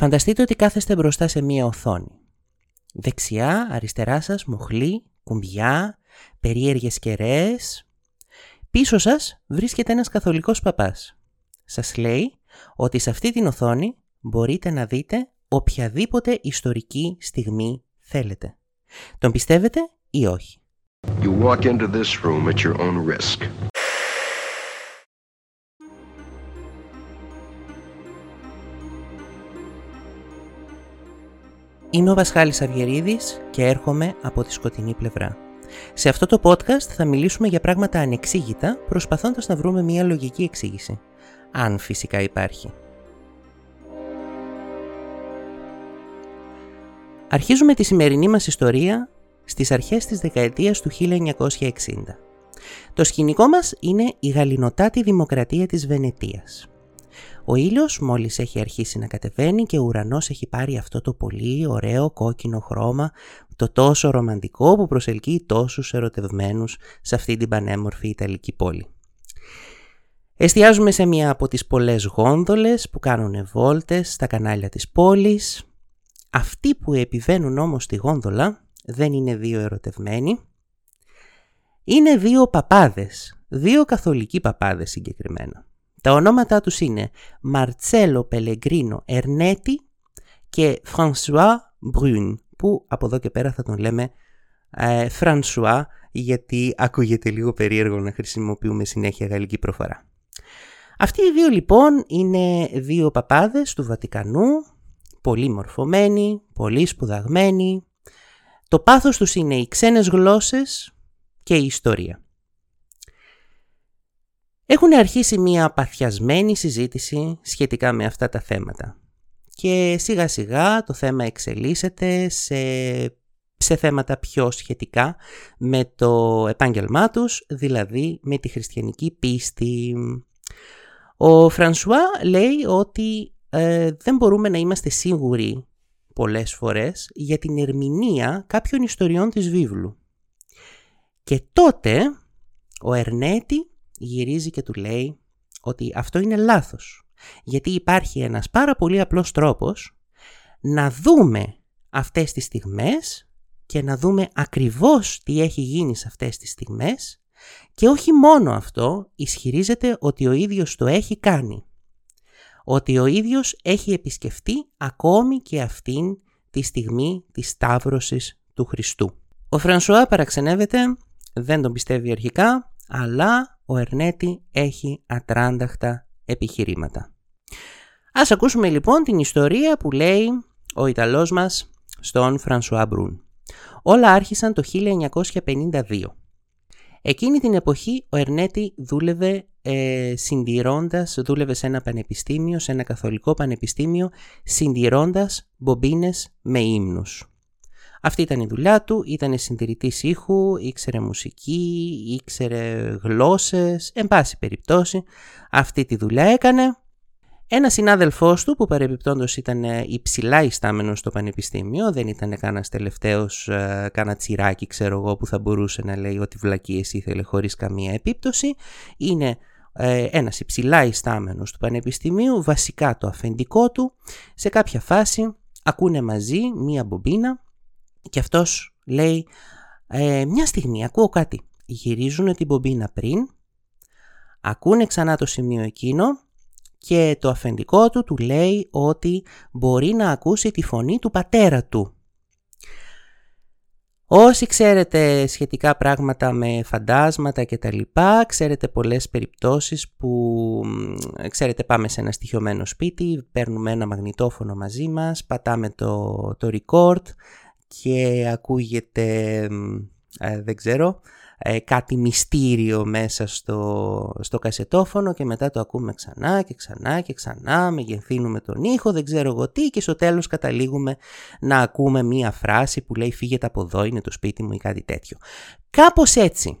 Φανταστείτε ότι κάθεστε μπροστά σε μία οθόνη. Δεξιά, αριστερά σας, μοχλή, κουμπιά, περίεργες κεραίες. Πίσω σας βρίσκεται ένας καθολικός παπάς. Σας λέει ότι σε αυτή την οθόνη μπορείτε να δείτε οποιαδήποτε ιστορική στιγμή θέλετε. Τον πιστεύετε ή όχι; You walk into this room at your own risk. Είμαι ο Βασχάλης Αυγερίδης και έρχομαι από τη σκοτεινή πλευρά. Σε αυτό το podcast θα μιλήσουμε για πράγματα ανεξήγητα, προσπαθώντας να βρούμε μια λογική εξήγηση. Αν φυσικά υπάρχει. Αρχίζουμε τη σημερινή μας ιστορία στις αρχές της δεκαετίας του 1960. Το σκηνικό μας είναι η γαλινοτάτη δημοκρατία της Βενετίας. Ο ήλιος μόλις έχει αρχίσει να κατεβαίνει και ο ουρανός έχει πάρει αυτό το πολύ ωραίο κόκκινο χρώμα, το τόσο ρομαντικό που προσελκύει τόσους ερωτευμένους σε αυτή την πανέμορφη Ιταλική πόλη. Εστιάζουμε σε μία από τις πολλές γόνδολες που κάνουν βόλτες στα κανάλια της πόλης. Αυτοί που επιβαίνουν όμως στη γόνδολα δεν είναι δύο ερωτευμένοι. Είναι δύο παπάδες, δύο καθολικοί παπάδες συγκεκριμένα. Τα ονόματά τους είναι Μαρτσέλο Πελεγκρίνο Ερνέτη και Φρανσουά Μπρουν, που από εδώ και πέρα θα τον λέμε Φρανσουά, γιατί ακούγεται λίγο περίεργο να χρησιμοποιούμε συνέχεια γαλλική προφορά. Αυτοί οι δύο λοιπόν είναι δύο παπάδες του Βατικανού, πολύ μορφωμένοι, πολύ σπουδαγμένοι. Το πάθος τους είναι οι ξένες γλώσσες και η ιστορία. Έχουν αρχίσει μια παθιασμένη συζήτηση σχετικά με αυτά τα θέματα. Και σιγά σιγά το θέμα εξελίσσεται σε, σε θέματα πιο σχετικά με το επάγγελμά τους, δηλαδή με τη χριστιανική πίστη. Ο Φρανσουά λέει ότι ε, δεν μπορούμε να είμαστε σίγουροι πολλές φορές για την ερμηνεία κάποιων ιστοριών της βίβλου. Και τότε ο Ερνέτη γυρίζει και του λέει ότι αυτό είναι λάθος. Γιατί υπάρχει ένας πάρα πολύ απλός τρόπος να δούμε αυτές τις στιγμές και να δούμε ακριβώς τι έχει γίνει σε αυτές τις στιγμές και όχι μόνο αυτό ισχυρίζεται ότι ο ίδιος το έχει κάνει. Ότι ο ίδιος έχει επισκεφτεί ακόμη και αυτήν τη στιγμή της Σταύρωσης του Χριστού. Ο Φρανσουά παραξενεύεται, δεν τον πιστεύει αρχικά, αλλά ο Ερνέτη έχει ατράνταχτα επιχειρήματα. Ας ακούσουμε λοιπόν την ιστορία που λέει ο Ιταλός μας στον Φρανσουά Μπρούν. Όλα άρχισαν το 1952. Εκείνη την εποχή ο Ερνέτη δούλευε ε, συντηρώντας, δούλευε σε ένα πανεπιστήμιο, σε ένα καθολικό πανεπιστήμιο, συντηρώντας μπομπίνες με ύμνους. Αυτή ήταν η δουλειά του, ήταν συντηρητής ήχου, ήξερε μουσική, ήξερε γλώσσες, εν πάση περιπτώσει αυτή τη δουλειά έκανε. Ένας συνάδελφός του που παρεμπιπτόντως ήταν υψηλά ιστάμενο στο πανεπιστήμιο, δεν ήταν κανένας τελευταίος, ε, κάνα τσιράκι ξέρω εγώ που θα μπορούσε να λέει ότι βλακίες ήθελε χωρίς καμία επίπτωση, είναι ε, ένας υψηλά ιστάμενος του πανεπιστημίου, βασικά το αφεντικό του, σε κάποια φάση ακούνε μαζί μία μπομπίνα και αυτός λέει ε, μια στιγμή ακούω κάτι. Γυρίζουν την πομπίνα πριν, ακούνε ξανά το σημείο εκείνο και το αφεντικό του του λέει ότι μπορεί να ακούσει τη φωνή του πατέρα του. Όσοι ξέρετε σχετικά πράγματα με φαντάσματα και τα λοιπά, ξέρετε πολλές περιπτώσεις που, ξέρετε πάμε σε ένα στοιχειωμένο σπίτι, παίρνουμε ένα μαγνητόφωνο μαζί μας, πατάμε το, το record, και ακούγεται, ε, δεν ξέρω, ε, κάτι μυστήριο μέσα στο, στο κασετόφωνο και μετά το ακούμε ξανά και ξανά και ξανά, μεγεθύνουμε τον ήχο, δεν ξέρω εγώ τι και στο τέλος καταλήγουμε να ακούμε μία φράση που λέει φύγετε από εδώ είναι το σπίτι μου ή κάτι τέτοιο. Κάπως έτσι.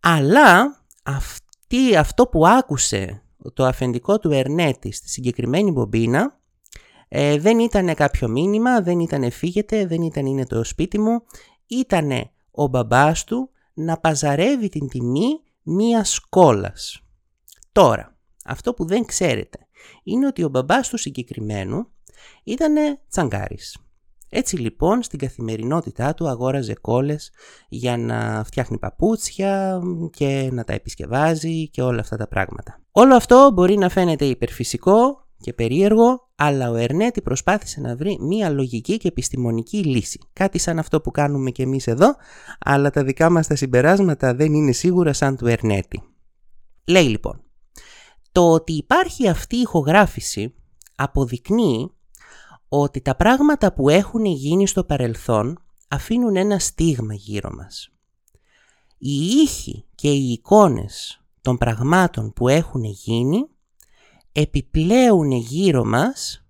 Αλλά αυτή, αυτό που άκουσε το αφεντικό του Ερνέτη στη συγκεκριμένη μπομπίνα ε, δεν ήταν κάποιο μήνυμα, δεν ήταν φύγετε, δεν ήταν είναι το σπίτι μου. Ήταν ο μπαμπάς του να παζαρεύει την τιμή μία κόλας. Τώρα, αυτό που δεν ξέρετε είναι ότι ο μπαμπάς του συγκεκριμένου Ήτανε τσαγκάρης. Έτσι λοιπόν στην καθημερινότητά του αγόραζε κόλλες για να φτιάχνει παπούτσια και να τα επισκευάζει και όλα αυτά τα πράγματα. Όλο αυτό μπορεί να φαίνεται υπερφυσικό και περίεργο, αλλά ο Ερνέτη προσπάθησε να βρει μία λογική και επιστημονική λύση. Κάτι σαν αυτό που κάνουμε και εμείς εδώ, αλλά τα δικά μας τα συμπεράσματα δεν είναι σίγουρα σαν του Ερνέτη. Λέει λοιπόν, το ότι υπάρχει αυτή η ηχογράφηση αποδεικνύει ότι τα πράγματα που έχουν γίνει στο παρελθόν αφήνουν ένα στίγμα γύρω μας. Οι ήχοι και οι εικόνες των πραγμάτων που έχουν γίνει επιπλέουν γύρω μας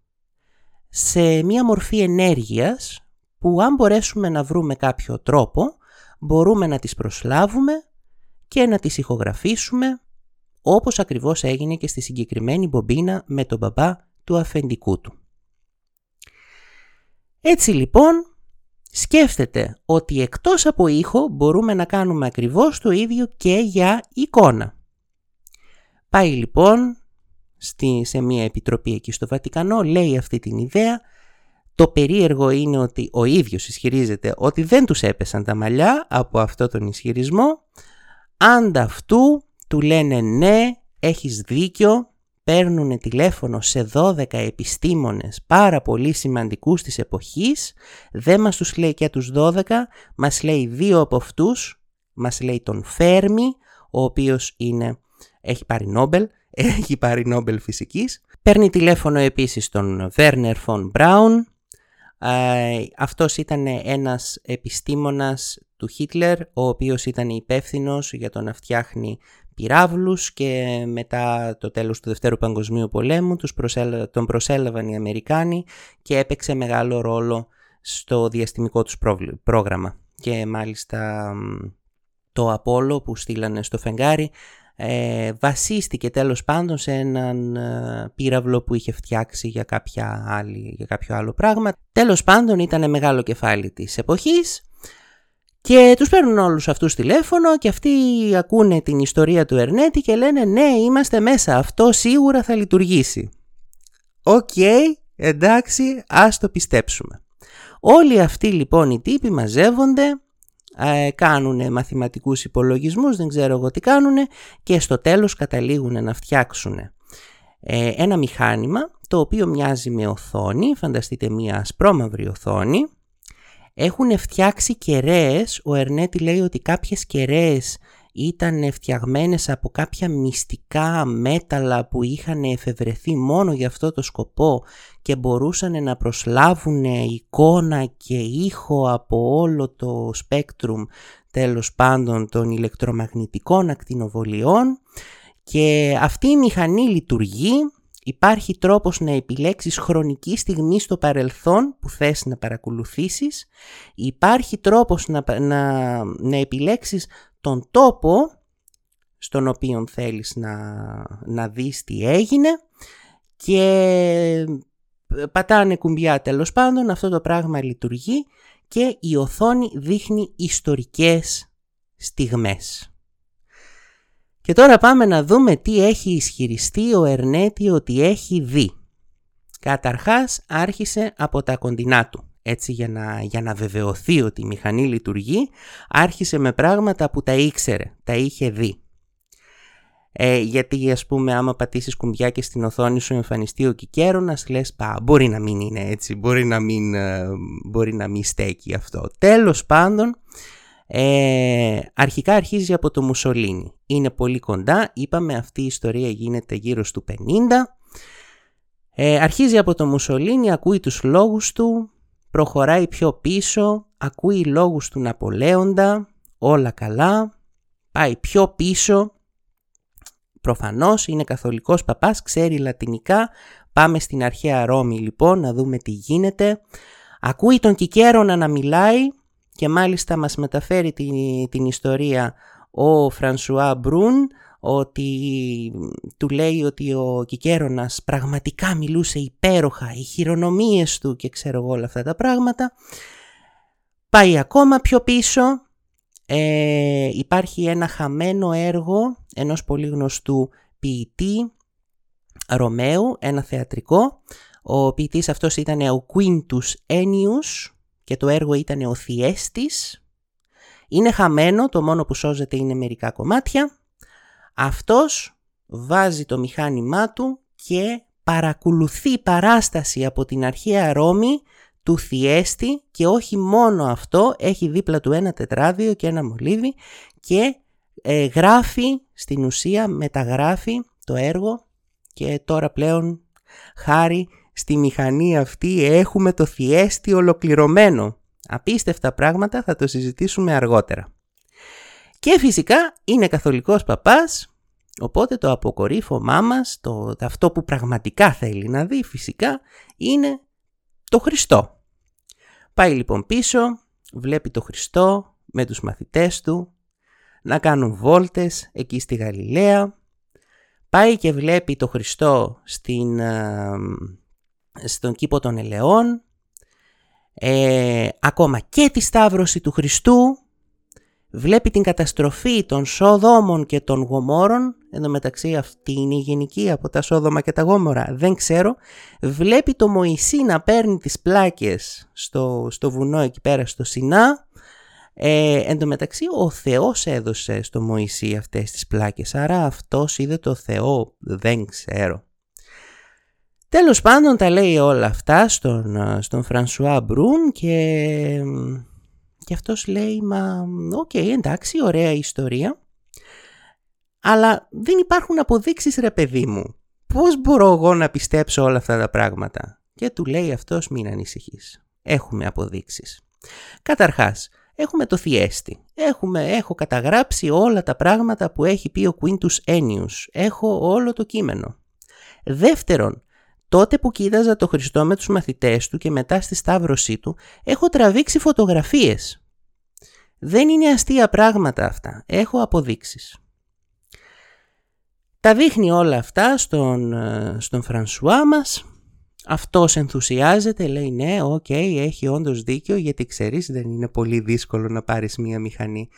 σε μία μορφή ενέργειας που αν μπορέσουμε να βρούμε κάποιο τρόπο μπορούμε να τις προσλάβουμε και να τις ηχογραφήσουμε όπως ακριβώς έγινε και στη συγκεκριμένη μπομπίνα με τον μπαμπά του αφεντικού του. Έτσι λοιπόν σκέφτεται ότι εκτός από ήχο μπορούμε να κάνουμε ακριβώς το ίδιο και για εικόνα. Πάει λοιπόν στη, σε μια επιτροπή εκεί στο Βατικανό, λέει αυτή την ιδέα. Το περίεργο είναι ότι ο ίδιος ισχυρίζεται ότι δεν τους έπεσαν τα μαλλιά από αυτό τον ισχυρισμό. Ανταυτού του λένε ναι, έχεις δίκιο, παίρνουν τηλέφωνο σε 12 επιστήμονες πάρα πολύ σημαντικούς της εποχής, δεν μας τους λέει και τους 12, μας λέει δύο από αυτούς, μας λέει τον Φέρμι, ο οποίος είναι, έχει πάρει Νόμπελ, έχει πάρει Νόμπελ φυσικής. Παίρνει τηλέφωνο επίσης τον Βέρνερ Φον Μπράουν, αυτός ήταν ένας επιστήμονας του Χίτλερ, ο οποίος ήταν υπεύθυνος για το να φτιάχνει πυράβλους και μετά το τέλος του Δευτέρου Παγκοσμίου Πολέμου τους τον προσέλαβαν οι Αμερικάνοι και έπαιξε μεγάλο ρόλο στο διαστημικό τους πρόγραμμα. Και μάλιστα το Απόλλω που στείλανε στο φεγγάρι ε, βασίστηκε τέλος πάντων σε έναν ε, πύραυλο που είχε φτιάξει για, κάποια άλλη, για κάποιο άλλο πράγμα. Τέλος πάντων ήταν μεγάλο κεφάλι της εποχής και τους παίρνουν όλους αυτούς τηλέφωνο και αυτοί ακούνε την ιστορία του Ερνέτη και λένε ναι είμαστε μέσα, αυτό σίγουρα θα λειτουργήσει. Οκ, εντάξει, ας το πιστέψουμε. Όλοι αυτοί λοιπόν οι τύποι μαζεύονται, ε, κάνουν μαθηματικούς υπολογισμούς, δεν ξέρω εγώ τι κάνουν και στο τέλος καταλήγουν να φτιάξουν ε, ένα μηχάνημα το οποίο μοιάζει με οθόνη, φανταστείτε μια ασπρόμαυρη οθόνη. Έχουν φτιάξει κεραίες, ο Ερνέτη λέει ότι κάποιες κεραίες ήταν φτιαγμένες από κάποια μυστικά μέταλλα που είχαν εφευρεθεί μόνο για αυτό το σκοπό και μπορούσαν να προσλάβουν εικόνα και ήχο από όλο το σπέκτρουμ τέλος πάντων των ηλεκτρομαγνητικών ακτινοβολιών και αυτή η μηχανή λειτουργεί Υπάρχει τρόπος να επιλέξεις χρονική στιγμή στο παρελθόν που θες να παρακολουθήσεις. Υπάρχει τρόπος να, να, να επιλέξεις τον τόπο στον οποίο θέλεις να, να δεις τι έγινε και πατάνε κουμπιά τέλος πάντων, αυτό το πράγμα λειτουργεί και η οθόνη δείχνει ιστορικές στιγμές. Και τώρα πάμε να δούμε τι έχει ισχυριστεί ο Ερνέτη ότι έχει δει. Καταρχάς άρχισε από τα κοντινά του. Έτσι για να, για να βεβαιωθεί ότι η μηχανή λειτουργεί, άρχισε με πράγματα που τα ήξερε, τα είχε δει. Ε, γιατί ας πούμε άμα πατήσεις κουμπιά και στην οθόνη σου εμφανιστεί ο Κικέρονας λες πα μπορεί να μην είναι έτσι, μπορεί να μην, ε, μπορεί να μην στέκει αυτό. Τέλος πάντων ε, αρχικά αρχίζει από το Μουσολίνι. Είναι πολύ κοντά. Είπαμε αυτή η ιστορία γίνεται γύρω στο 50. Ε, αρχίζει από το Μουσολίνι, ακούει τους λόγους του, προχωράει πιο πίσω, ακούει λόγους του Ναπολέοντα, όλα καλά, πάει πιο πίσω, προφανώς είναι καθολικός παπάς, ξέρει λατινικά, πάμε στην αρχαία Ρώμη λοιπόν να δούμε τι γίνεται, ακούει τον Κικέρονα να μιλάει, και μάλιστα μας μεταφέρει την, την ιστορία ο Φρανσουά Μπρούν ότι του λέει ότι ο Κικέρονας πραγματικά μιλούσε υπέροχα, οι χειρονομίες του και ξέρω εγώ όλα αυτά τα πράγματα. Πάει ακόμα πιο πίσω, ε, υπάρχει ένα χαμένο έργο ενός πολύ γνωστού ποιητή Ρωμαίου, ένα θεατρικό, Ο ποιητής αυτός ήταν ο Quintus Ennius και το έργο ήταν ο Θιέστης. Είναι χαμένο, το μόνο που σώζεται είναι μερικά κομμάτια. Αυτός βάζει το μηχάνημά του και παρακολουθεί παράσταση από την αρχαία Ρώμη του Θιέστη και όχι μόνο αυτό, έχει δίπλα του ένα τετράδιο και ένα μολύβι και ε, γράφει στην ουσία, μεταγράφει το έργο και τώρα πλέον χάρη στη μηχανή αυτή έχουμε το Θιέστη ολοκληρωμένο. Απίστευτα πράγματα θα το συζητήσουμε αργότερα. Και φυσικά είναι καθολικός παπάς, οπότε το αποκορύφωμά μας, το, αυτό που πραγματικά θέλει να δει φυσικά, είναι το Χριστό. Πάει λοιπόν πίσω, βλέπει το Χριστό με τους μαθητές του, να κάνουν βόλτες εκεί στη Γαλιλαία, πάει και βλέπει το Χριστό στην, στον κήπο των ελαιών, ε, ακόμα και τη Σταύρωση του Χριστού, βλέπει την καταστροφή των Σόδομων και των Γομόρων, ενώ μεταξύ αυτή είναι η γενική από τα Σόδομα και τα Γόμορα, δεν ξέρω, βλέπει το Μωυσή να παίρνει τις πλάκες στο, στο βουνό εκεί πέρα στο Σινά, ε, εν τω μεταξύ ο Θεός έδωσε στο Μωυσή αυτές τις πλάκες, άρα αυτός είδε το Θεό, δεν ξέρω. Τέλος πάντων τα λέει όλα αυτά στον, στον Φρανσουά Μπρούν και, και αυτός λέει μα οκ εντάξει ωραία ιστορία αλλά δεν υπάρχουν αποδείξεις ρε παιδί μου. Πώς μπορώ εγώ να πιστέψω όλα αυτά τα πράγματα; Και του λέει αυτός μην ανησυχείς. Έχουμε αποδείξεις. Καταρχάς, έχουμε το Θιέστη. Έχουμε, έχω καταγράψει όλα τα πράγματα που έχει πει ο Quintus Ennius. Έχω όλο το κείμενο. Δεύτερον, τότε που κοίταζα το Χριστό με τους μαθητές του και μετά στη σταύρωσή του, έχω τραβήξει φωτογραφίες. Δεν είναι αστεία πράγματα αυτά. Έχω αποδείξεις. Τα δείχνει όλα αυτά στον, ε, στον Φρανσουά μας. Αυτός ενθουσιάζεται, λέει ναι, οκ, έχει όντως δίκιο γιατί ξέρεις δεν είναι πολύ δύσκολο να πάρεις μία μηχανή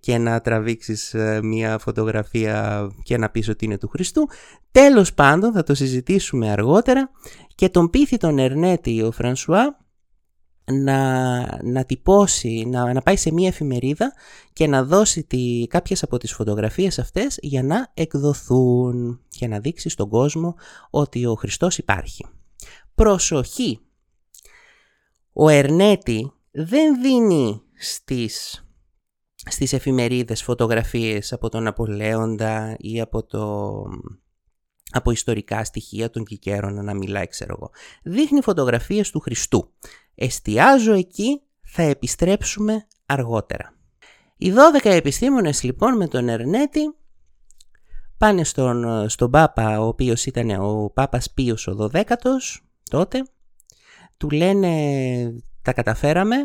και να τραβήξεις ε, μία φωτογραφία και να πεις ότι είναι του Χριστού. Τέλος πάντων θα το συζητήσουμε αργότερα και τον πείθει τον Ερνέτη ο Φρανσουά να, να τυπώσει, να, να πάει σε μία εφημερίδα και να δώσει τη, κάποιες από τις φωτογραφίες αυτές για να εκδοθούν και να δείξει στον κόσμο ότι ο Χριστός υπάρχει. Προσοχή! Ο Ερνέτη δεν δίνει στις, στις εφημερίδες φωτογραφίες από τον Απολέοντα ή από, το, από ιστορικά στοιχεία των Κικέρων να μιλάει ξέρω εγώ. Δείχνει φωτογραφίες του Χριστού. Εστιάζω εκεί, θα επιστρέψουμε αργότερα. Οι 12 επιστήμονες λοιπόν με τον Ερνέτη πάνε στον, στον Πάπα, ο οποίος ήταν ο Πάπας Πίος ο 12ος τότε, του λένε τα καταφέραμε,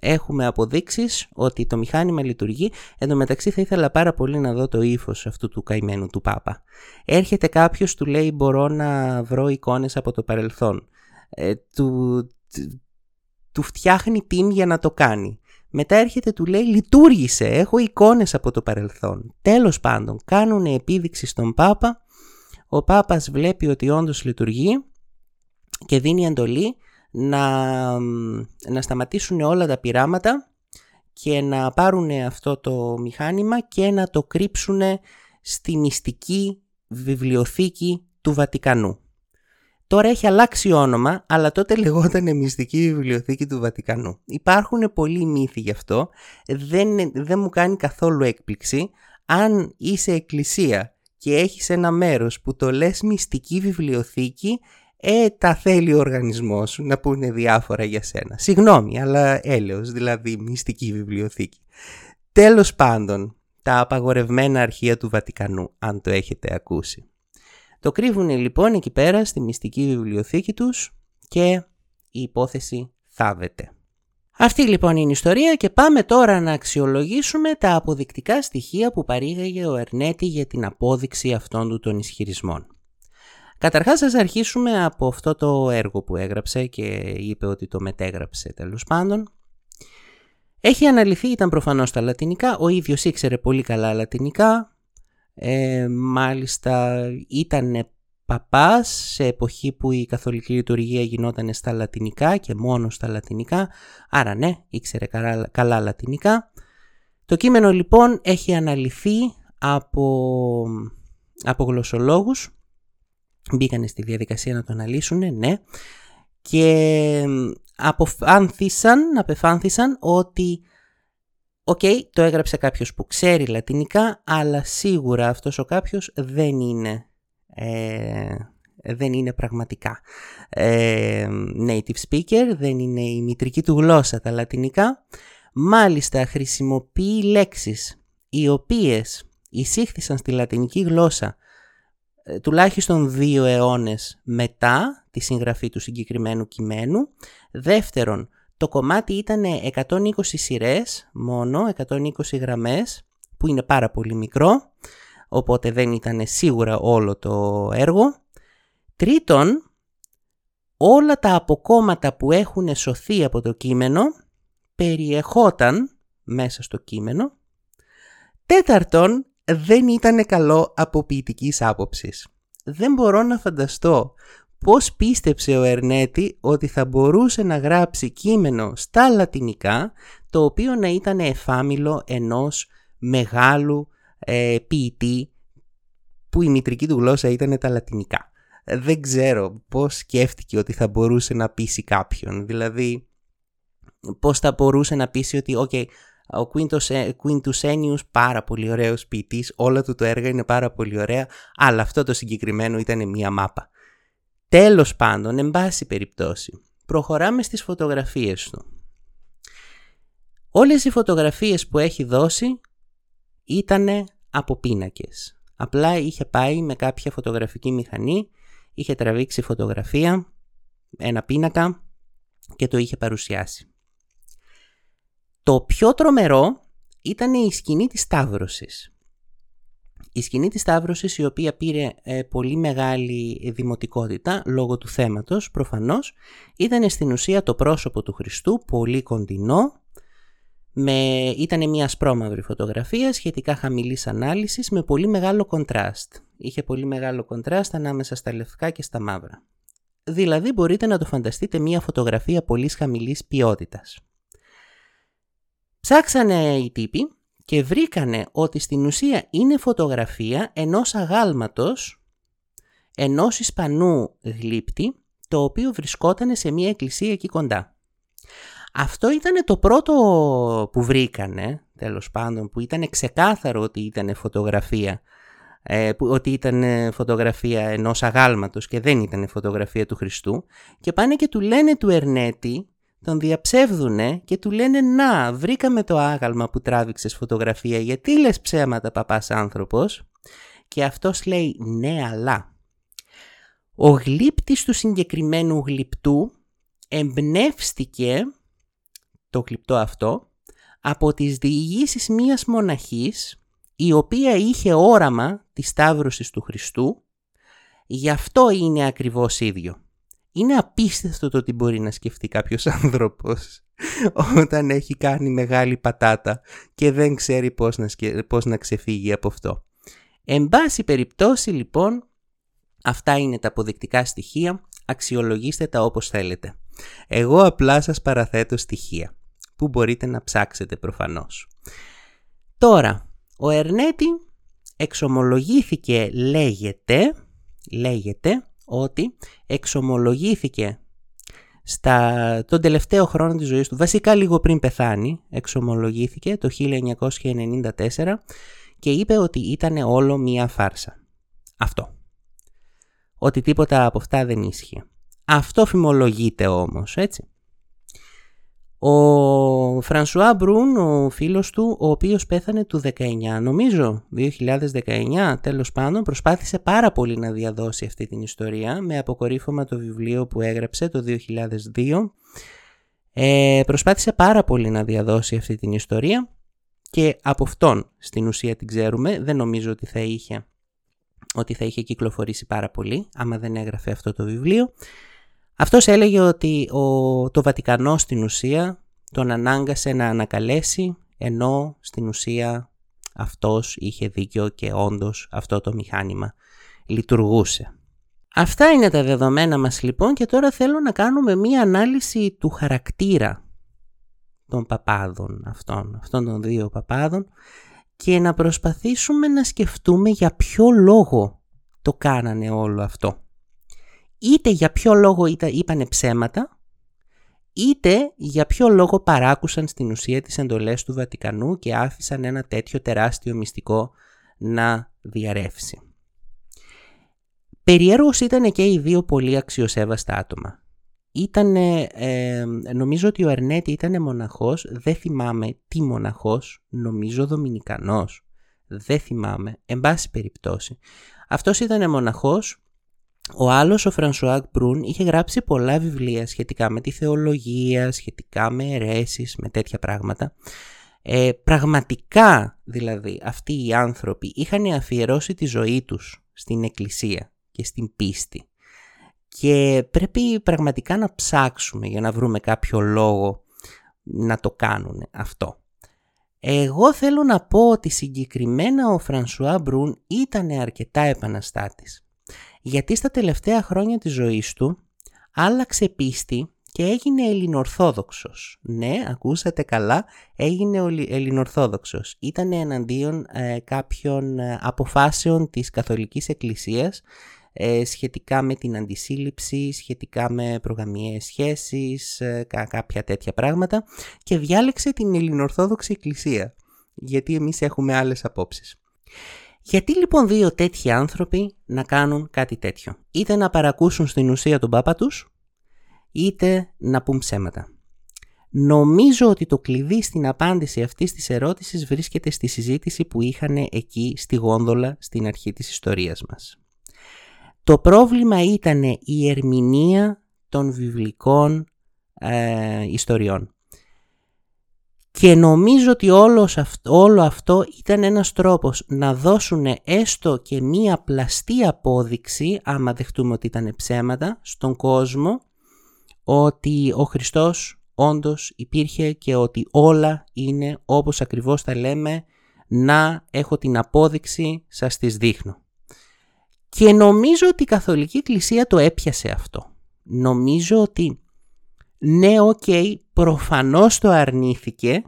έχουμε αποδείξεις ότι το μηχάνημα λειτουργεί. Εν τω μεταξύ θα ήθελα πάρα πολύ να δω το ύφος αυτού του καημένου του Πάπα. Έρχεται κάποιος, του λέει μπορώ να βρω εικόνες από το παρελθόν. Ε, του, του φτιάχνει την για να το κάνει. Μετά έρχεται του λέει λειτουργήσε, έχω εικόνες από το παρελθόν. Τέλος πάντων, κάνουν επίδειξη στον Πάπα, ο Πάπας βλέπει ότι όντως λειτουργεί και δίνει εντολή να, να σταματήσουν όλα τα πειράματα και να πάρουν αυτό το μηχάνημα και να το κρύψουν στη μυστική βιβλιοθήκη του Βατικανού. Τώρα έχει αλλάξει όνομα, αλλά τότε λεγόταν Μυστική Βιβλιοθήκη του Βατικανού. Υπάρχουν πολλοί μύθοι γι' αυτό. Δεν, δεν μου κάνει καθόλου έκπληξη. Αν είσαι εκκλησία και έχεις ένα μέρος που το λες Μυστική Βιβλιοθήκη, ε, τα θέλει ο οργανισμός σου να πούνε διάφορα για σένα. Συγγνώμη, αλλά έλεος, δηλαδή Μυστική Βιβλιοθήκη. Τέλος πάντων, τα απαγορευμένα αρχεία του Βατικανού, αν το έχετε ακούσει. Το κρύβουν λοιπόν εκεί πέρα στη μυστική βιβλιοθήκη τους και η υπόθεση θάβεται. Αυτή λοιπόν είναι η ιστορία και πάμε τώρα να αξιολογήσουμε τα αποδεικτικά στοιχεία που παρήγαγε ο Ερνέτη για την απόδειξη αυτών του των ισχυρισμών. Καταρχάς ας αρχίσουμε από αυτό το έργο που έγραψε και είπε ότι το μετέγραψε τέλος πάντων. Έχει αναλυθεί, ήταν προφανώς στα λατινικά, ο ίδιος ήξερε πολύ καλά λατινικά, ε, μάλιστα ήταν παπάς σε εποχή που η καθολική λειτουργία γινόταν στα λατινικά και μόνο στα λατινικά, άρα ναι, ήξερε καλά, καλά λατινικά. Το κείμενο λοιπόν έχει αναλυθεί από, από γλωσσολόγους, μπήκανε στη διαδικασία να το αναλύσουν, ναι, και αποφάνθησαν, απεφάνθησαν ότι Οκ, το έγραψε κάποιος που ξέρει λατινικά, αλλά σίγουρα αυτός ο κάποιος δεν είναι, ε, δεν είναι πραγματικά ε, native speaker, δεν είναι η μητρική του γλώσσα τα λατινικά. Μάλιστα χρησιμοποιεί λέξεις οι οποίες εισήχθησαν στη λατινική γλώσσα ε, τουλάχιστον δύο αιώνες μετά τη συγγραφή του συγκεκριμένου κειμένου. Δεύτερον, το κομμάτι ήταν 120 σειρές μόνο, 120 γραμμές, που είναι πάρα πολύ μικρό, οπότε δεν ήταν σίγουρα όλο το έργο. Τρίτον, όλα τα αποκόμματα που έχουν σωθεί από το κείμενο περιεχόταν μέσα στο κείμενο. Τέταρτον, δεν ήταν καλό από ποιητικής άποψης. Δεν μπορώ να φανταστώ πώς πίστεψε ο Ερνέτη ότι θα μπορούσε να γράψει κείμενο στα λατινικά το οποίο να ήταν εφάμιλο ενός μεγάλου ε, ποιητή που η μητρική του γλώσσα ήταν τα λατινικά. Δεν ξέρω πώς σκέφτηκε ότι θα μπορούσε να πείσει κάποιον. Δηλαδή, πώς θα μπορούσε να πείσει ότι okay, ο Quintus Ennius πάρα πολύ ωραίος ποιητής, όλα του το έργα είναι πάρα πολύ ωραία, αλλά αυτό το συγκεκριμένο ήταν μία μάπα. Τέλος πάντων, εν πάση περιπτώσει, προχωράμε στις φωτογραφίες του. Όλες οι φωτογραφίες που έχει δώσει ήταν από πίνακες. Απλά είχε πάει με κάποια φωτογραφική μηχανή, είχε τραβήξει φωτογραφία, ένα πίνακα και το είχε παρουσιάσει. Το πιο τρομερό ήταν η σκηνή της Σταύρωσης. Η σκηνή της Σταύρωσης η οποία πήρε ε, πολύ μεγάλη δημοτικότητα λόγω του θέματος προφανώς ήταν στην ουσία το πρόσωπο του Χριστού πολύ κοντινό με, ήταν μια σπρώμαυρη φωτογραφία σχετικά χαμηλής ανάλυσης με πολύ μεγάλο κοντράστ. Είχε πολύ μεγάλο κοντράστ ανάμεσα στα λευκά και στα μαύρα. Δηλαδή μπορείτε να το φανταστείτε μια φωτογραφία πολύς χαμηλής ποιότητας. Ψάξανε οι τύποι και βρήκανε ότι στην ουσία είναι φωτογραφία ενός αγάλματος ενός Ισπανού γλύπτη το οποίο βρισκόταν σε μια εκκλησία εκεί κοντά. Αυτό ήταν το πρώτο που βρήκανε, τέλος πάντων, που ήταν ξεκάθαρο ότι ήταν φωτογραφία, ε, ότι ήταν φωτογραφία ενός αγάλματος και δεν ήταν φωτογραφία του Χριστού και πάνε και του λένε του Ερνέτη τον διαψεύδουνε και του λένε «Να, βρήκαμε το άγαλμα που τράβηξες φωτογραφία, γιατί λες ψέματα παπάς άνθρωπος» και αυτός λέει «Ναι, αλλά». Ο γλύπτης του συγκεκριμένου γλυπτού εμπνεύστηκε το γλυπτό αυτό από τις διηγήσεις μίας μοναχής η οποία είχε όραμα της Σταύρωσης του Χριστού γι' αυτό είναι ακριβώς ίδιο. Είναι απίστευτο το ότι μπορεί να σκεφτεί κάποιος άνθρωπος όταν έχει κάνει μεγάλη πατάτα και δεν ξέρει πώς να, πώς να ξεφύγει από αυτό. Εν πάση περιπτώσει λοιπόν, αυτά είναι τα αποδεικτικά στοιχεία, αξιολογήστε τα όπως θέλετε. Εγώ απλά σας παραθέτω στοιχεία, που μπορείτε να ψάξετε προφανώς. Τώρα, ο Ερνέτη εξομολογήθηκε λέγεται, λέγεται ότι εξομολογήθηκε στα, τον τελευταίο χρόνο της ζωής του, βασικά λίγο πριν πεθάνει, εξομολογήθηκε το 1994 και είπε ότι ήταν όλο μία φάρσα. Αυτό. Ότι τίποτα από αυτά δεν ίσχυε. Αυτό φημολογείται όμως, έτσι. Ο Φρανσουά Μπρούν, ο φίλος του, ο οποίος πέθανε του 19, νομίζω, 2019, τέλος πάντων, προσπάθησε πάρα πολύ να διαδώσει αυτή την ιστορία με αποκορύφωμα το βιβλίο που έγραψε το 2002. Ε, προσπάθησε πάρα πολύ να διαδώσει αυτή την ιστορία και από αυτόν στην ουσία την ξέρουμε, δεν νομίζω ότι θα είχε, ότι θα είχε κυκλοφορήσει πάρα πολύ άμα δεν έγραφε αυτό το βιβλίο. Αυτός έλεγε ότι ο, το Βατικανό στην ουσία τον ανάγκασε να ανακαλέσει ενώ στην ουσία αυτός είχε δίκιο και όντως αυτό το μηχάνημα λειτουργούσε. Αυτά είναι τα δεδομένα μας λοιπόν και τώρα θέλω να κάνουμε μία ανάλυση του χαρακτήρα των παπάδων αυτών, αυτών των δύο παπάδων και να προσπαθήσουμε να σκεφτούμε για ποιο λόγο το κάνανε όλο αυτό. Είτε για ποιο λόγο είπανε ψέματα, είτε για ποιο λόγο παράκουσαν στην ουσία τις εντολές του Βατικανού και άφησαν ένα τέτοιο τεράστιο μυστικό να διαρρεύσει. Περιέργως ήταν και οι δύο πολύ αξιοσέβαστα άτομα. Ήτανε, ε, νομίζω ότι ο Ερνέτη ήταν μοναχός, δεν θυμάμαι τι μοναχός, νομίζω δομινικανός. Δεν θυμάμαι, εν πάση περιπτώσει. Αυτός ήταν μοναχός, ο άλλος, ο Φρανσουά Μπρουν, είχε γράψει πολλά βιβλία σχετικά με τη θεολογία, σχετικά με αιρέσεις, με τέτοια πράγματα. Ε, πραγματικά, δηλαδή, αυτοί οι άνθρωποι είχαν αφιερώσει τη ζωή τους στην εκκλησία και στην πίστη. Και πρέπει πραγματικά να ψάξουμε για να βρούμε κάποιο λόγο να το κάνουν αυτό. Εγώ θέλω να πω ότι συγκεκριμένα ο Φρανσουά Μπρούν ήταν αρκετά επαναστάτης. Γιατί στα τελευταία χρόνια της ζωής του άλλαξε πίστη και έγινε Ελληνορθόδοξος. Ναι, ακούσατε καλά, έγινε Ελληνορθόδοξος. Ήταν εναντίον ε, κάποιων ε, αποφάσεων της Καθολικής Εκκλησίας ε, σχετικά με την αντισύλληψη, σχετικά με προγαμιαίες σχέσεις, ε, κάποια τέτοια πράγματα και διάλεξε την Ελληνορθόδοξη Εκκλησία, γιατί εμείς έχουμε άλλες απόψεις. Γιατί λοιπόν δύο τέτοιοι άνθρωποι να κάνουν κάτι τέτοιο, είτε να παρακούσουν στην ουσία τον πάπα τους, είτε να πούν ψέματα. Νομίζω ότι το κλειδί στην απάντηση αυτής της ερώτησης βρίσκεται στη συζήτηση που είχαν εκεί στη γόνδολα στην αρχή της ιστορίας μας. Το πρόβλημα ήταν η ερμηνεία των βιβλικών ε, ιστοριών. Και νομίζω ότι όλος όλο αυτό ήταν ένας τρόπος να δώσουν έστω και μία πλαστή απόδειξη, άμα δεχτούμε ότι ήταν ψέματα, στον κόσμο, ότι ο Χριστός όντως υπήρχε και ότι όλα είναι όπως ακριβώς τα λέμε, να έχω την απόδειξη, σας τις δείχνω. Και νομίζω ότι η Καθολική Εκκλησία το έπιασε αυτό. Νομίζω ότι ναι, OK, okay, προφανώς το αρνήθηκε,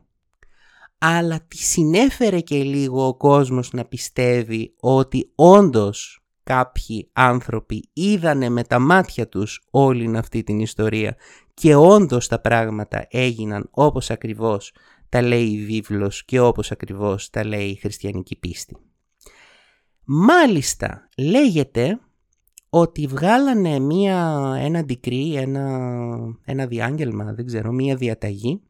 αλλά τη συνέφερε και λίγο ο κόσμος να πιστεύει ότι όντως κάποιοι άνθρωποι είδανε με τα μάτια τους όλη αυτή την ιστορία και όντως τα πράγματα έγιναν όπως ακριβώς τα λέει η βίβλος και όπως ακριβώς τα λέει η χριστιανική πίστη. Μάλιστα λέγεται ότι βγάλανε μία, ένα decree, ένα, ένα διάγγελμα, δεν ξέρω, μία διαταγή,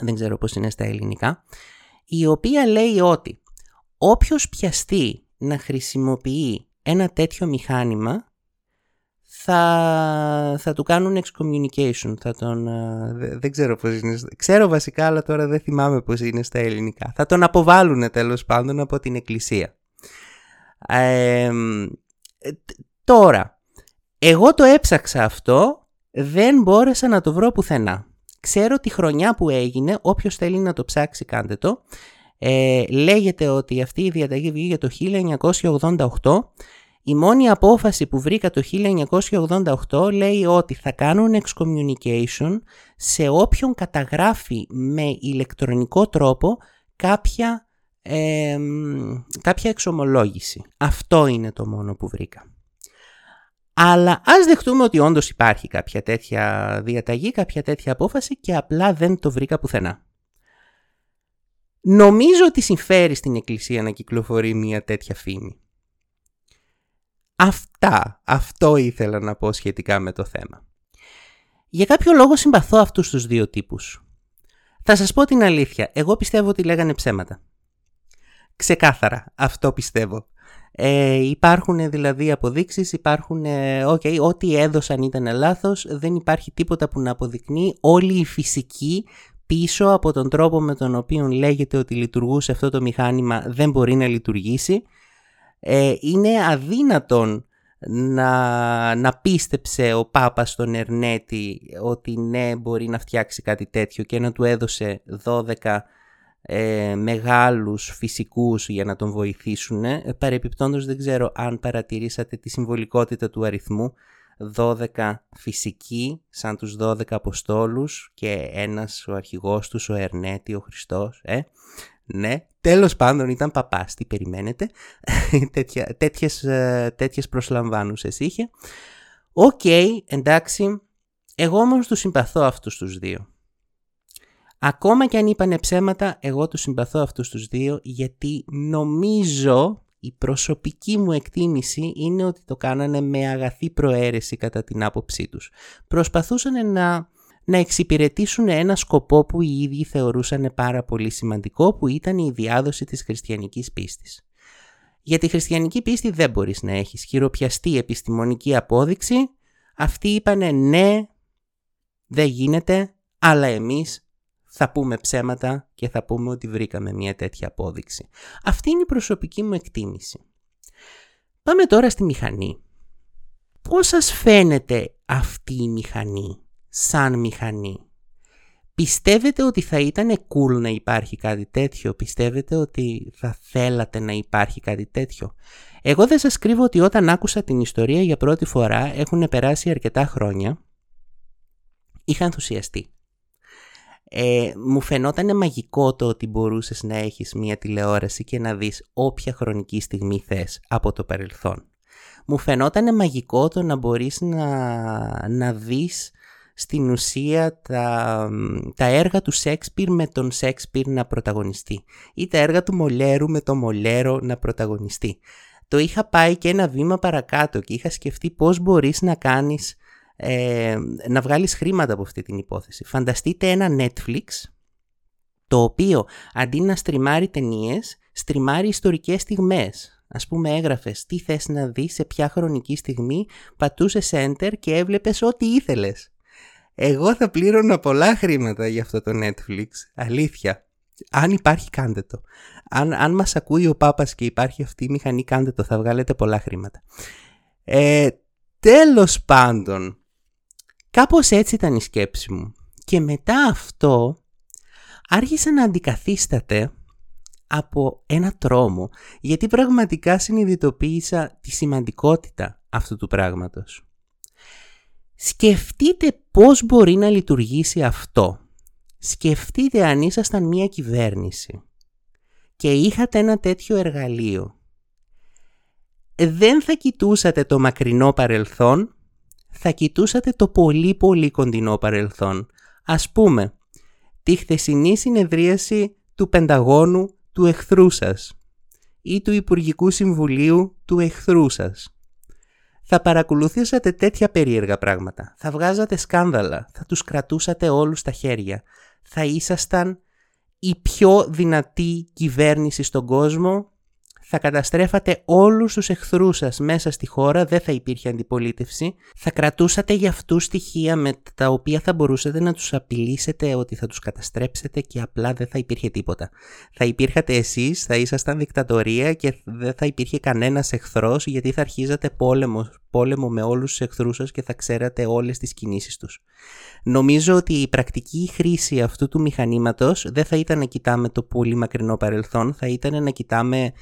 δεν ξέρω πώς είναι στα ελληνικά, η οποία λέει ότι όποιος πιαστεί να χρησιμοποιεί ένα τέτοιο μηχάνημα θα, θα του κάνουν excommunication, θα τον, δεν ξέρω πώς είναι, ξέρω βασικά αλλά τώρα δεν θυμάμαι πώς είναι στα ελληνικά, θα τον αποβάλουν τέλος πάντων από την εκκλησία τώρα, εγώ το έψαξα αυτό, δεν μπόρεσα να το βρω πουθενά. Ξέρω τη χρονιά που έγινε, όποιος θέλει να το ψάξει κάντε το. Ε, λέγεται ότι αυτή η διαταγή βγήκε το 1988. Η μόνη απόφαση που βρήκα το 1988 λέει ότι θα κάνουν excommunication σε όποιον καταγράφει με ηλεκτρονικό τρόπο κάποια κάποια εξομολόγηση. Αυτό είναι το μόνο που βρήκα. Αλλά ας δεχτούμε ότι όντως υπάρχει κάποια τέτοια διαταγή, κάποια τέτοια απόφαση και απλά δεν το βρήκα πουθενά. Νομίζω ότι συμφέρει στην Εκκλησία να κυκλοφορεί μια τέτοια φήμη. Αυτά, αυτό ήθελα να πω σχετικά με το θέμα. Για κάποιο λόγο συμπαθώ αυτούς τους δύο τύπους. Θα σας πω την αλήθεια, εγώ πιστεύω ότι λέγανε ψέματα. Ξεκάθαρα, αυτό πιστεύω. Ε, υπάρχουν δηλαδή αποδείξεις, υπάρχουν, okay, ό,τι έδωσαν ήταν λάθος, δεν υπάρχει τίποτα που να αποδεικνύει όλη η φυσική πίσω από τον τρόπο με τον οποίο λέγεται ότι λειτουργούσε αυτό το μηχάνημα δεν μπορεί να λειτουργήσει. Ε, είναι αδύνατον να, να πίστεψε ο Πάπας στον Ερνέτη ότι ναι μπορεί να φτιάξει κάτι τέτοιο και να του έδωσε 12 ε, μεγάλους φυσικούς για να τον βοηθήσουν. Ε, παρεπιπτόντως δεν ξέρω αν παρατηρήσατε τη συμβολικότητα του αριθμού 12 φυσικοί σαν τους 12 Αποστόλους και ένας ο αρχηγός τους, ο Ερνέτη, ο Χριστός. Ε; Ναι, τέλος πάντων ήταν παπάς, τι περιμένετε. Τέτοια, τέτοιες, ε, τέτοιες προσλαμβάνουσες είχε. Οκ, εντάξει, εγώ όμως τους συμπαθώ αυτούς τους δύο. Ακόμα και αν είπανε ψέματα, εγώ τους συμπαθώ αυτούς τους δύο γιατί νομίζω η προσωπική μου εκτίμηση είναι ότι το κάνανε με αγαθή προαίρεση κατά την άποψή τους. Προσπαθούσαν να, να εξυπηρετήσουν ένα σκοπό που οι ίδιοι θεωρούσαν πάρα πολύ σημαντικό που ήταν η διάδοση της χριστιανικής πίστης. Για τη χριστιανική πίστη δεν μπορείς να έχεις χειροπιαστή επιστημονική απόδειξη. Αυτοί είπανε ναι, δεν γίνεται, αλλά εμείς θα πούμε ψέματα και θα πούμε ότι βρήκαμε μια τέτοια απόδειξη. Αυτή είναι η προσωπική μου εκτίμηση. Πάμε τώρα στη μηχανή. Πώς σας φαίνεται αυτή η μηχανή σαν μηχανή; Πιστεύετε ότι θα ήταν cool να υπάρχει κάτι τέτοιο, πιστεύετε ότι θα θέλατε να υπάρχει κάτι τέτοιο; Εγώ δεν σας κρύβω ότι όταν άκουσα την ιστορία για πρώτη φορά έχουν περάσει αρκετά χρόνια, είχα ενθουσιαστεί. Ε, μου φαινόταν μαγικό το ότι μπορούσες να έχεις μια τηλεόραση και να δεις όποια χρονική στιγμή θες από το παρελθόν. Μου φαινόταν μαγικό το να μπορείς να, να δεις στην ουσία τα, τα έργα του Σέξπιρ με τον Σέξπιρ να πρωταγωνιστεί ή τα έργα του Μολέρου με τον Μολέρο να πρωταγωνιστεί. Το είχα πάει και ένα βήμα παρακάτω και είχα σκεφτεί πώς μπορείς να κάνεις ε, να βγάλεις χρήματα από αυτή την υπόθεση. Φανταστείτε ένα Netflix το οποίο αντί να στριμάρει ταινίες, στριμάρει ιστορικές στιγμές. Ας πούμε έγραφες τι θες να δεις σε ποια χρονική στιγμή, πατούσες enter και έβλεπες ό,τι ήθελες. Εγώ θα πλήρωνα πολλά χρήματα για αυτό το Netflix, αλήθεια. Αν υπάρχει κάντε το. Αν, αν μας ακούει ο Πάπας και υπάρχει αυτή η μηχανή κάντε το, θα βγάλετε πολλά χρήματα. Ε, τέλος πάντων, Κάπως έτσι ήταν η σκέψη μου. Και μετά αυτό άρχισε να αντικαθίσταται από ένα τρόμο, γιατί πραγματικά συνειδητοποίησα τη σημαντικότητα αυτού του πράγματος. Σκεφτείτε πώς μπορεί να λειτουργήσει αυτό. Σκεφτείτε αν ήσασταν μια κυβέρνηση και είχατε ένα τέτοιο εργαλείο. Δεν θα κοιτούσατε το μακρινό παρελθόν θα κοιτούσατε το πολύ πολύ κοντινό παρελθόν. Ας πούμε, τη χθεσινή συνεδρίαση του Πενταγώνου του εχθρού σας ή του Υπουργικού Συμβουλίου του εχθρού σας. Θα παρακολουθήσατε τέτοια περίεργα πράγματα. Θα βγάζατε σκάνδαλα. Θα τους κρατούσατε όλους στα χέρια. Θα ήσασταν η πιο δυνατή κυβέρνηση στον κόσμο θα καταστρέφατε όλους τους εχθρούς σας μέσα στη χώρα, δεν θα υπήρχε αντιπολίτευση, θα κρατούσατε για αυτούς στοιχεία με τα οποία θα μπορούσατε να τους απειλήσετε ότι θα τους καταστρέψετε και απλά δεν θα υπήρχε τίποτα. Θα υπήρχατε εσείς, θα ήσασταν δικτατορία και δεν θα υπήρχε κανένας εχθρός γιατί θα αρχίζατε πόλεμο, πόλεμο με όλους τους εχθρούς σας και θα ξέρατε όλες τις κινήσεις τους. Νομίζω ότι η πρακτική χρήση αυτού του μηχανήματος δεν θα ήταν να κοιτάμε το πολύ μακρινό παρελθόν, θα ήταν να κοιτάμε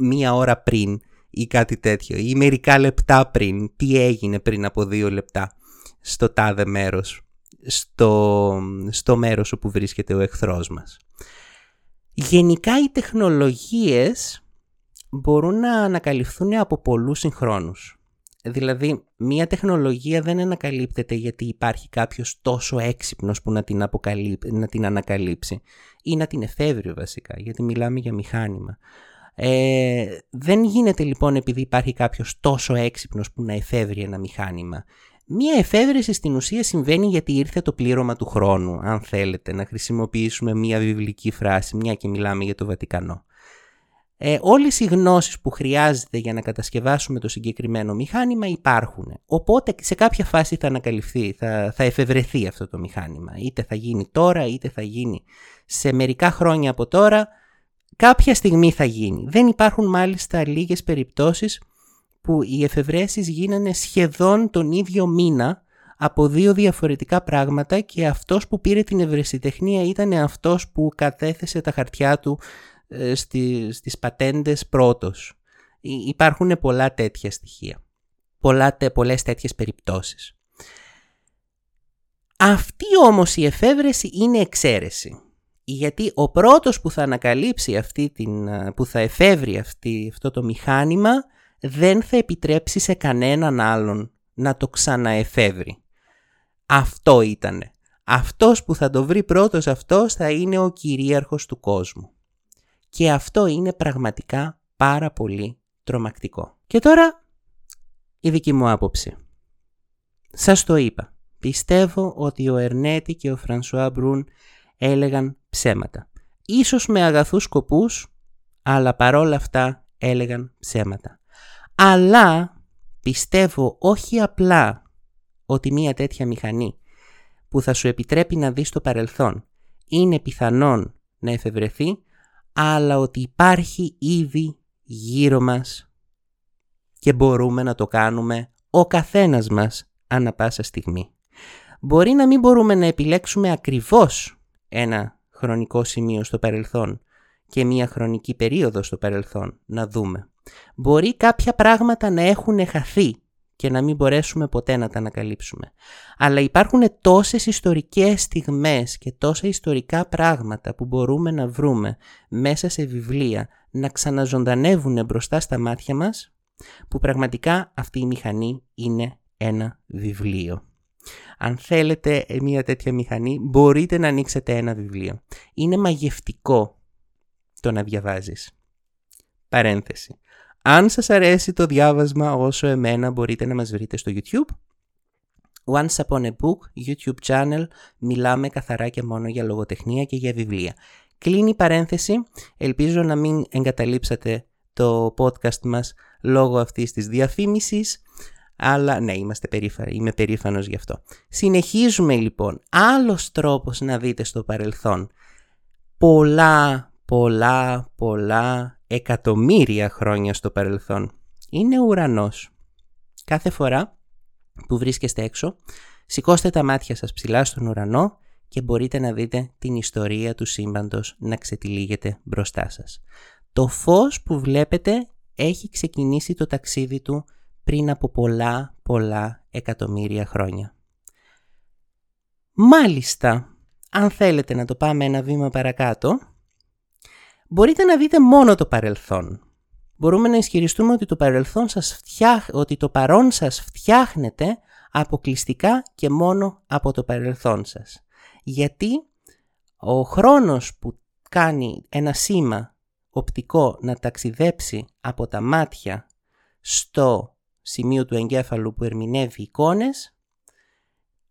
μία ώρα πριν ή κάτι τέτοιο ή μερικά λεπτά πριν, τι έγινε πριν από δύο λεπτά στο τάδε μέρος, στο, στο μέρος όπου βρίσκεται ο εχθρός μας. Γενικά οι τεχνολογίες μπορούν να ανακαλυφθούν από πολλούς συγχρόνους. Δηλαδή, μία τεχνολογία δεν ανακαλύπτεται γιατί υπάρχει κάποιος τόσο έξυπνος που να την, να την ανακαλύψει ή να την εφεύρει βασικά, γιατί μιλάμε για μηχάνημα. Ε, δεν γίνεται λοιπόν επειδή υπάρχει κάποιος τόσο έξυπνος που να εφεύρει ένα μηχάνημα. Μία εφεύρεση στην ουσία συμβαίνει γιατί ήρθε το πλήρωμα του χρόνου, αν θέλετε να χρησιμοποιήσουμε μία βιβλική φράση, μια και μιλάμε για το Βατικανό. Ε, όλες οι γνώσεις που χρειάζεται για να κατασκευάσουμε το συγκεκριμένο μηχάνημα υπάρχουν. Οπότε σε κάποια φάση θα ανακαλυφθεί, θα, θα εφευρεθεί αυτό το μηχάνημα. Είτε θα γίνει τώρα, είτε θα γίνει σε μερικά χρόνια από τώρα, κάποια στιγμή θα γίνει. Δεν υπάρχουν μάλιστα λίγες περιπτώσεις που οι εφευρέσεις γίνανε σχεδόν τον ίδιο μήνα από δύο διαφορετικά πράγματα και αυτός που πήρε την ευρεσιτεχνία ήταν αυτός που κατέθεσε τα χαρτιά του ε, στις πατέντες πρώτος. Υπάρχουν πολλά τέτοια στοιχεία. Πολλά, πολλές τέτοιες περιπτώσεις. Αυτή όμως η εφεύρεση είναι εξαίρεση. Γιατί ο πρώτος που θα ανακαλύψει αυτή την, που θα εφεύρει αυτή, αυτό το μηχάνημα δεν θα επιτρέψει σε κανέναν άλλον να το ξαναεφεύρει. Αυτό ήτανε. Αυτός που θα το βρει πρώτος αυτός θα είναι ο κυρίαρχος του κόσμου. Και αυτό είναι πραγματικά πάρα πολύ τρομακτικό. Και τώρα η δική μου άποψη. Σας το είπα. Πιστεύω ότι ο Ερνέτη και ο Φρανσουά Μπρούν έλεγαν ψέματα. Ίσως με αγαθούς σκοπούς, αλλά παρόλα αυτά έλεγαν ψέματα. Αλλά πιστεύω όχι απλά ότι μία τέτοια μηχανή που θα σου επιτρέπει να δεις το παρελθόν είναι πιθανόν να εφευρεθεί, αλλά ότι υπάρχει ήδη γύρω μας και μπορούμε να το κάνουμε ο καθένας μας ανά πάσα στιγμή. Μπορεί να μην μπορούμε να επιλέξουμε ακριβώς ένα χρονικό σημείο στο παρελθόν και μία χρονική περίοδο στο παρελθόν να δούμε. Μπορεί κάποια πράγματα να έχουν χαθεί και να μην μπορέσουμε ποτέ να τα ανακαλύψουμε. Αλλά υπάρχουν τόσες ιστορικές στιγμές και τόσα ιστορικά πράγματα που μπορούμε να βρούμε μέσα σε βιβλία να ξαναζωντανεύουν μπροστά στα μάτια μας που πραγματικά αυτή η μηχανή είναι ένα βιβλίο. Αν θέλετε μια τέτοια μηχανή μπορείτε να ανοίξετε ένα βιβλίο. Είναι μαγευτικό το να διαβάζεις. Παρένθεση. Αν σας αρέσει το διάβασμα όσο εμένα μπορείτε να μας βρείτε στο YouTube. Once Upon a Book, YouTube channel, μιλάμε καθαρά και μόνο για λογοτεχνία και για βιβλία. Κλείνει η παρένθεση, ελπίζω να μην εγκαταλείψατε το podcast μας λόγω αυτής της διαφήμισης, αλλά ναι, είμαστε περήφανοι, είμαι περήφανος γι' αυτό. Συνεχίζουμε λοιπόν, άλλος τρόπος να δείτε στο παρελθόν. Πολλά, πολλά, πολλά εκατομμύρια χρόνια στο παρελθόν. Είναι ουρανός. Κάθε φορά που βρίσκεστε έξω, σηκώστε τα μάτια σας ψηλά στον ουρανό και μπορείτε να δείτε την ιστορία του σύμπαντος να ξετυλίγεται μπροστά σας. Το φως που βλέπετε έχει ξεκινήσει το ταξίδι του πριν από πολλά πολλά εκατομμύρια χρόνια. Μάλιστα, αν θέλετε να το πάμε ένα βήμα παρακάτω, μπορείτε να δείτε μόνο το παρελθόν. Μπορούμε να ισχυριστούμε ότι το, παρελθόν σας φτιάχ... ότι το παρόν σας φτιάχνεται αποκλειστικά και μόνο από το παρελθόν σας. Γιατί ο χρόνος που κάνει ένα σήμα οπτικό να ταξιδέψει από τα μάτια στο σημείο του εγκέφαλου που ερμηνεύει εικόνες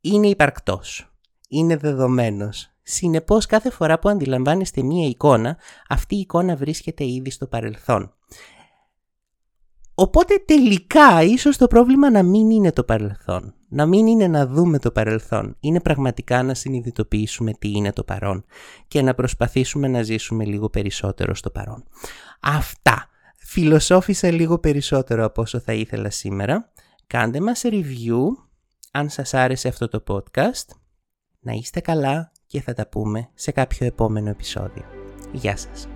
είναι υπαρκτός, είναι δεδομένος. Συνεπώς κάθε φορά που αντιλαμβάνεστε μία εικόνα, αυτή η εικόνα βρίσκεται ήδη στο παρελθόν. Οπότε τελικά ίσως το πρόβλημα να μην είναι το παρελθόν. Να μην είναι να δούμε το παρελθόν. Είναι πραγματικά να συνειδητοποιήσουμε τι είναι το παρόν και να προσπαθήσουμε να ζήσουμε λίγο περισσότερο στο παρόν. Αυτά. Φιλοσόφησα λίγο περισσότερο από όσο θα ήθελα σήμερα. Κάντε μας review αν σας άρεσε αυτό το podcast. Να είστε καλά και θα τα πούμε σε κάποιο επόμενο επεισόδιο. Γεια σας!